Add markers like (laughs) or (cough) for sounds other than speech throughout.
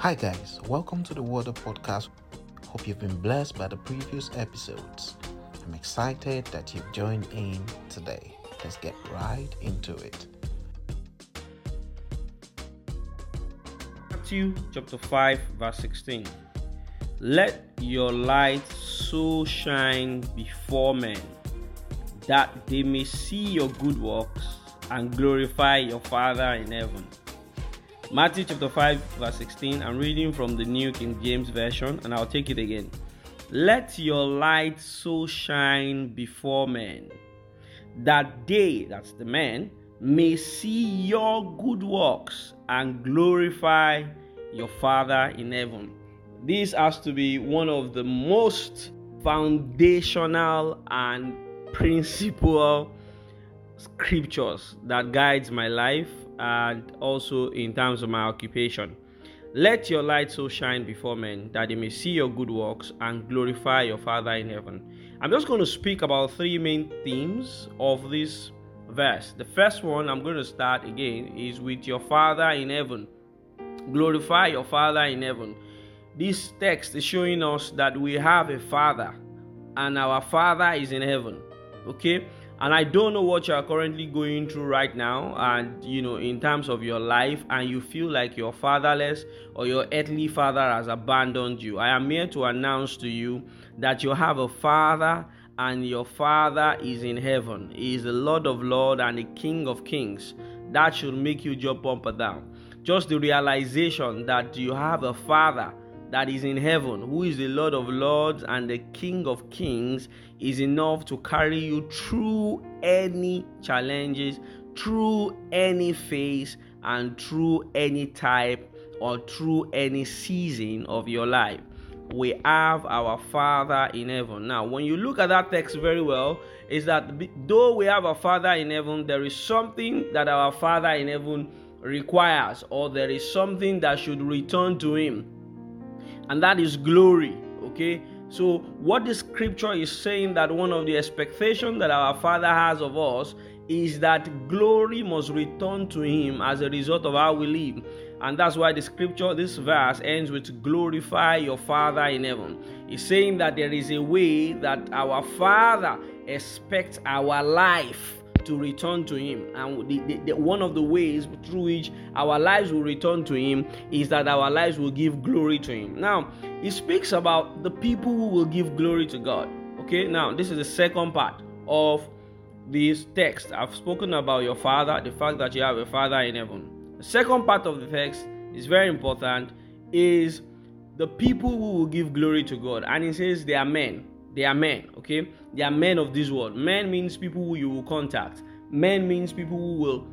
Hi, guys, welcome to the Water Podcast. Hope you've been blessed by the previous episodes. I'm excited that you've joined in today. Let's get right into it. Matthew chapter 5, verse 16. Let your light so shine before men that they may see your good works and glorify your Father in heaven. Matthew chapter 5, verse 16. I'm reading from the New King James Version and I'll take it again. Let your light so shine before men that they, that's the men, may see your good works and glorify your Father in heaven. This has to be one of the most foundational and principal scriptures that guides my life and also in terms of my occupation. Let your light so shine before men that they may see your good works and glorify your Father in heaven. I'm just going to speak about three main themes of this verse. The first one I'm going to start again is with your Father in heaven. Glorify your Father in heaven. This text is showing us that we have a Father and our Father is in heaven. Okay? And i don't know what you are currently going through right now and you know in terms of your life and you feel like you're fatherless or your earthly father has abandoned you. I am here to announce to you that you have a father and your father is in heaven. He is the lord of lords and the king of kings. That should make you jump up and down. Just the realization that you have a father that is in heaven, who is the Lord of lords and the King of kings, is enough to carry you through any challenges, through any phase, and through any type or through any season of your life. We have our Father in heaven. Now, when you look at that text very well, is that though we have a Father in heaven, there is something that our Father in heaven requires, or there is something that should return to Him and that is glory. Okay, so what the scripture is saying that one of the expectations that our Father has of us is that glory must return to Him as a result of how we live. And that's why the scripture, this verse ends with glorify your Father in heaven. It's saying that there is a way that our Father expects our life to return to Him. And the, the, the, one of the ways through which our lives will return to Him is that our lives will give glory to Him. Now, He speaks about the people who will give glory to God. Okay, now this is the second part of this text. I've spoken about your Father, the fact that you have a Father in heaven. The second part of the text is very important, is the people who will give glory to God. And He says they are men they are men, okay? They are men of this world. Men means people who you will contact. Men means people who will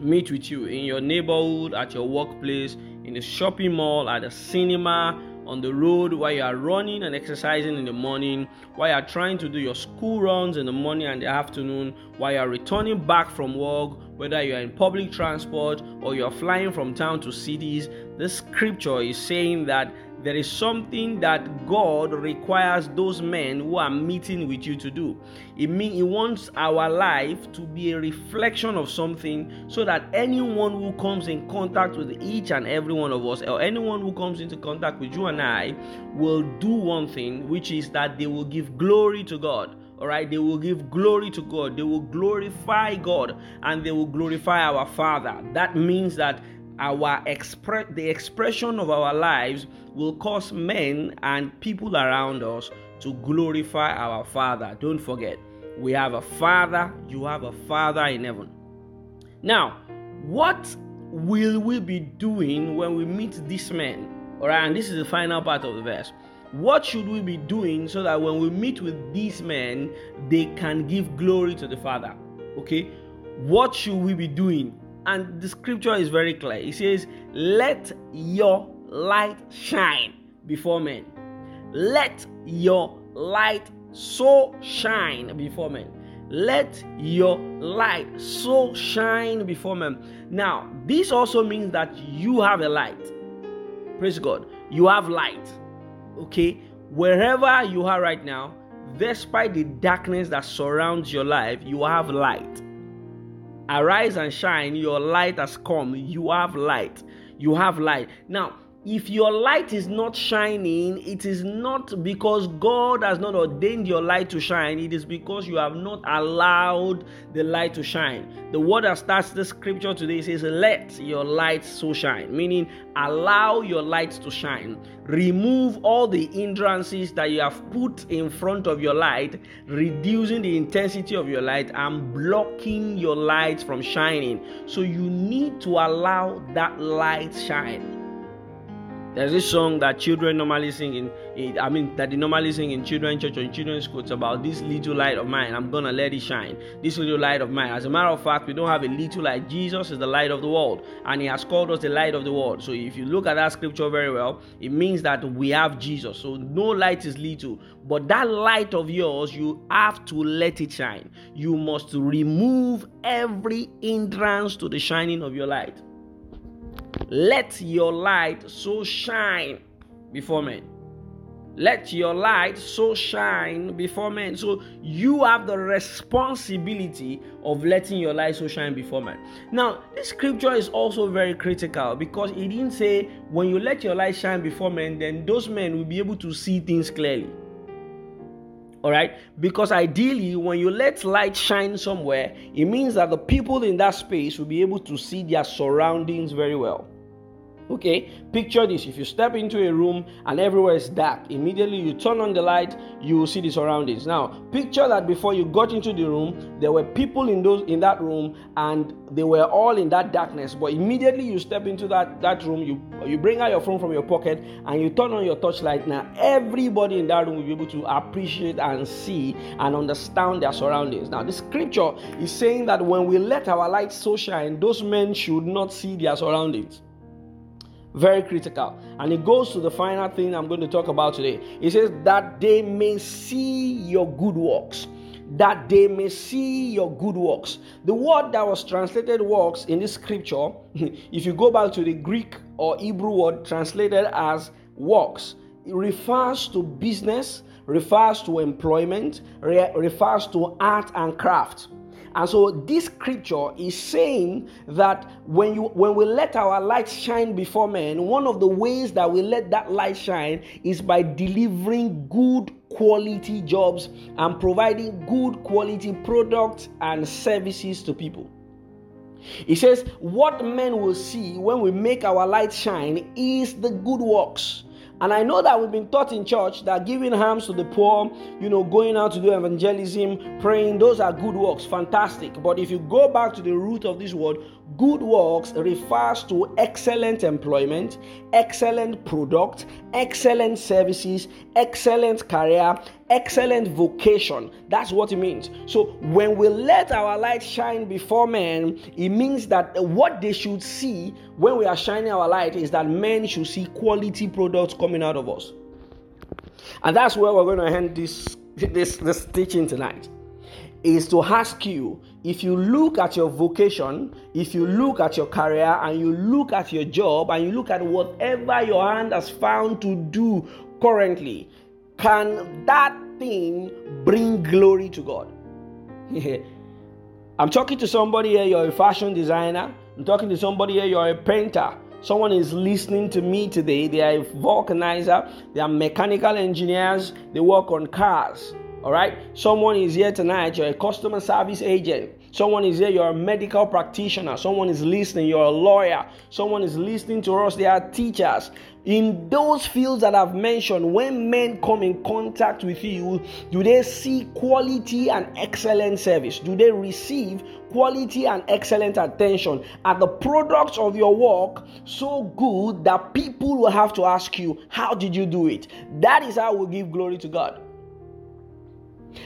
meet with you in your neighborhood, at your workplace, in the shopping mall, at the cinema, on the road, while you are running and exercising in the morning, while you are trying to do your school runs in the morning and the afternoon, while you are returning back from work, whether you are in public transport or you are flying from town to cities, the scripture is saying that there is something that God requires those men who are meeting with you to do. It means He wants our life to be a reflection of something so that anyone who comes in contact with each and every one of us, or anyone who comes into contact with you and I, will do one thing, which is that they will give glory to God. All right? They will give glory to god. They will glorify god and they will glorify our father. That means that our express the expression of our lives will cause men and people around us to glorify our father. Don't forget we have a father you have a father in heaven. Now what will we be doing when we meet these men all right and this is the final part of the verse. What should we be doing so that when we meet with these men they can give glory to the father? Okay what should we be doing and the scripture is very clear. It says, Let your light shine before men. Let your light so shine before men. Let your light so shine before men. Now, this also means that you have a light. Praise God. You have light. Okay? Wherever you are right now, despite the darkness that surrounds your life, you have light. Arise and shine, your light has come. You have light. You have light. Now, if your light is not shining, it is not because God has not ordained your light to shine, it is because you have not allowed the light to shine. The word that starts the scripture today says, Let your light so shine, meaning allow your light to shine. Remove all the hindrances that you have put in front of your light, reducing the intensity of your light and blocking your light from shining. So you need to allow that light shine. There's this song that children normally sing in, I mean, that they normally sing in children's church or in children's schools about this little light of mine. I'm gonna let it shine. This little light of mine. As a matter of fact, we don't have a little light. Jesus is the light of the world, and He has called us the light of the world. So if you look at that scripture very well, it means that we have Jesus. So no light is little, but that light of yours, you have to let it shine. You must remove every hindrance to the shining of your light. Let your light so shine before men. Let your light so shine before men. So you have the responsibility of letting your light so shine before men. Now, this scripture is also very critical because it didn't say when you let your light shine before men, then those men will be able to see things clearly. All right, because ideally, when you let light shine somewhere, it means that the people in that space will be able to see their surroundings very well. Okay, picture this if you step into a room and everywhere is dark, immediately you turn on the light, you will see the surroundings. Now, picture that before you got into the room, there were people in those in that room and they were all in that darkness. But immediately you step into that, that room, you you bring out your phone from your pocket and you turn on your torchlight. Now, everybody in that room will be able to appreciate and see and understand their surroundings. Now, the scripture is saying that when we let our light so shine, those men should not see their surroundings. Very critical. And it goes to the final thing I'm going to talk about today. It says, that they may see your good works. That they may see your good works. The word that was translated works in this scripture, (laughs) if you go back to the Greek or Hebrew word translated as works, it refers to business, refers to employment, re- refers to art and craft. And so this scripture is saying that when you when we let our light shine before men, one of the ways that we let that light shine is by delivering good quality jobs and providing good quality products and services to people. He says, What men will see when we make our light shine is the good works and I know that we've been taught in church that giving alms to the poor, you know, going out to do evangelism, praying, those are good works, fantastic. But if you go back to the root of this word, good works refers to excellent employment, excellent product, excellent services, excellent career, excellent vocation. That's what it means. So when we let our light shine before men, it means that what they should see when we are shining our light is that men should see quality products coming out of us. And that's where we're going to end this this this teaching tonight. Is to ask you if you look at your vocation, if you look at your career, and you look at your job, and you look at whatever your hand has found to do currently, can that thing bring glory to God? (laughs) I'm talking to somebody here, you're a fashion designer. I'm talking to somebody here, you're a painter. Someone is listening to me today. They are a vulcanizer, they are mechanical engineers, they work on cars. All right. Someone is here tonight, you're a customer service agent. Someone is here, you're a medical practitioner. Someone is listening, you're a lawyer. Someone is listening to us, they are teachers. In those fields that I've mentioned, when men come in contact with you, do they see quality and excellent service? Do they receive quality and excellent attention? Are the products of your work so good that people will have to ask you, How did you do it? That is how we give glory to God.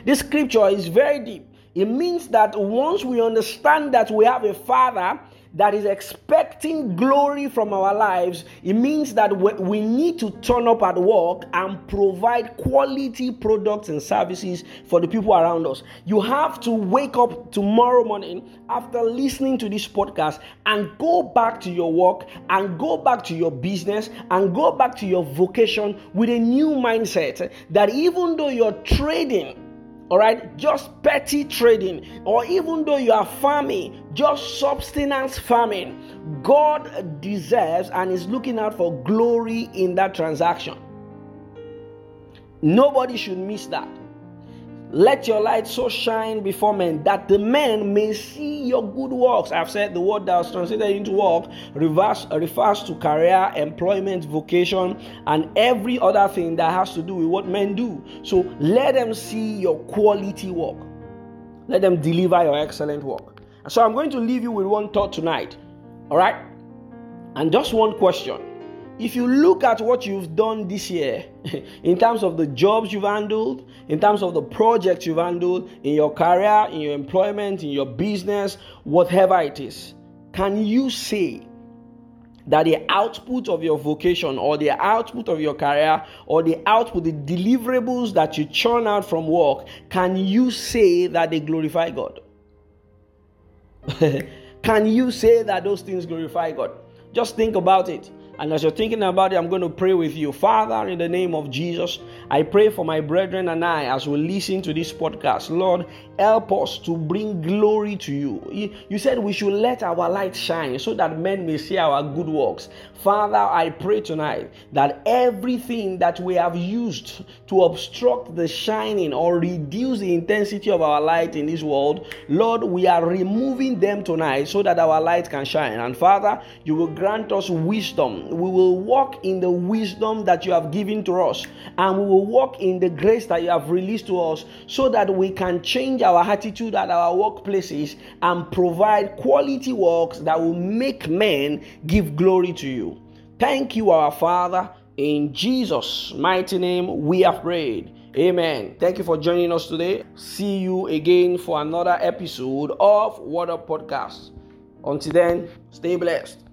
This scripture is very deep. It means that once we understand that we have a father that is expecting glory from our lives, it means that we need to turn up at work and provide quality products and services for the people around us. You have to wake up tomorrow morning after listening to this podcast and go back to your work and go back to your business and go back to your vocation with a new mindset that even though you're trading, all right, just petty trading, or even though you are farming, just substance farming. God deserves and is looking out for glory in that transaction. Nobody should miss that. Let your light so shine before men that the men may see your good works. I've said the word that was translated into work reverse, refers to career, employment, vocation, and every other thing that has to do with what men do. So let them see your quality work. Let them deliver your excellent work. So I'm going to leave you with one thought tonight. All right? And just one question if you look at what you've done this year, (laughs) in terms of the jobs you've handled, in terms of the projects you've handled, in your career, in your employment, in your business, whatever it is, can you say that the output of your vocation or the output of your career or the output, the deliverables that you churn out from work, can you say that they glorify God? (laughs) can you say that those things glorify God? Just think about it. And as you're thinking about it, I'm going to pray with you. Father, in the name of Jesus, I pray for my brethren and I as we listen to this podcast. Lord, help us to bring glory to you. You said we should let our light shine so that men may see our good works. Father, I pray tonight that everything that we have used to obstruct the shining or reduce the intensity of our light in this world, Lord, we are removing them tonight so that our light can shine. And Father, you will grant us wisdom. We will walk in the wisdom that you have given to us, and we will walk in the grace that you have released to us so that we can change our attitude at our workplaces and provide quality works that will make men give glory to you. Thank you, our Father. In Jesus' mighty name, we have prayed. Amen. Thank you for joining us today. See you again for another episode of What Up Podcast. Until then, stay blessed.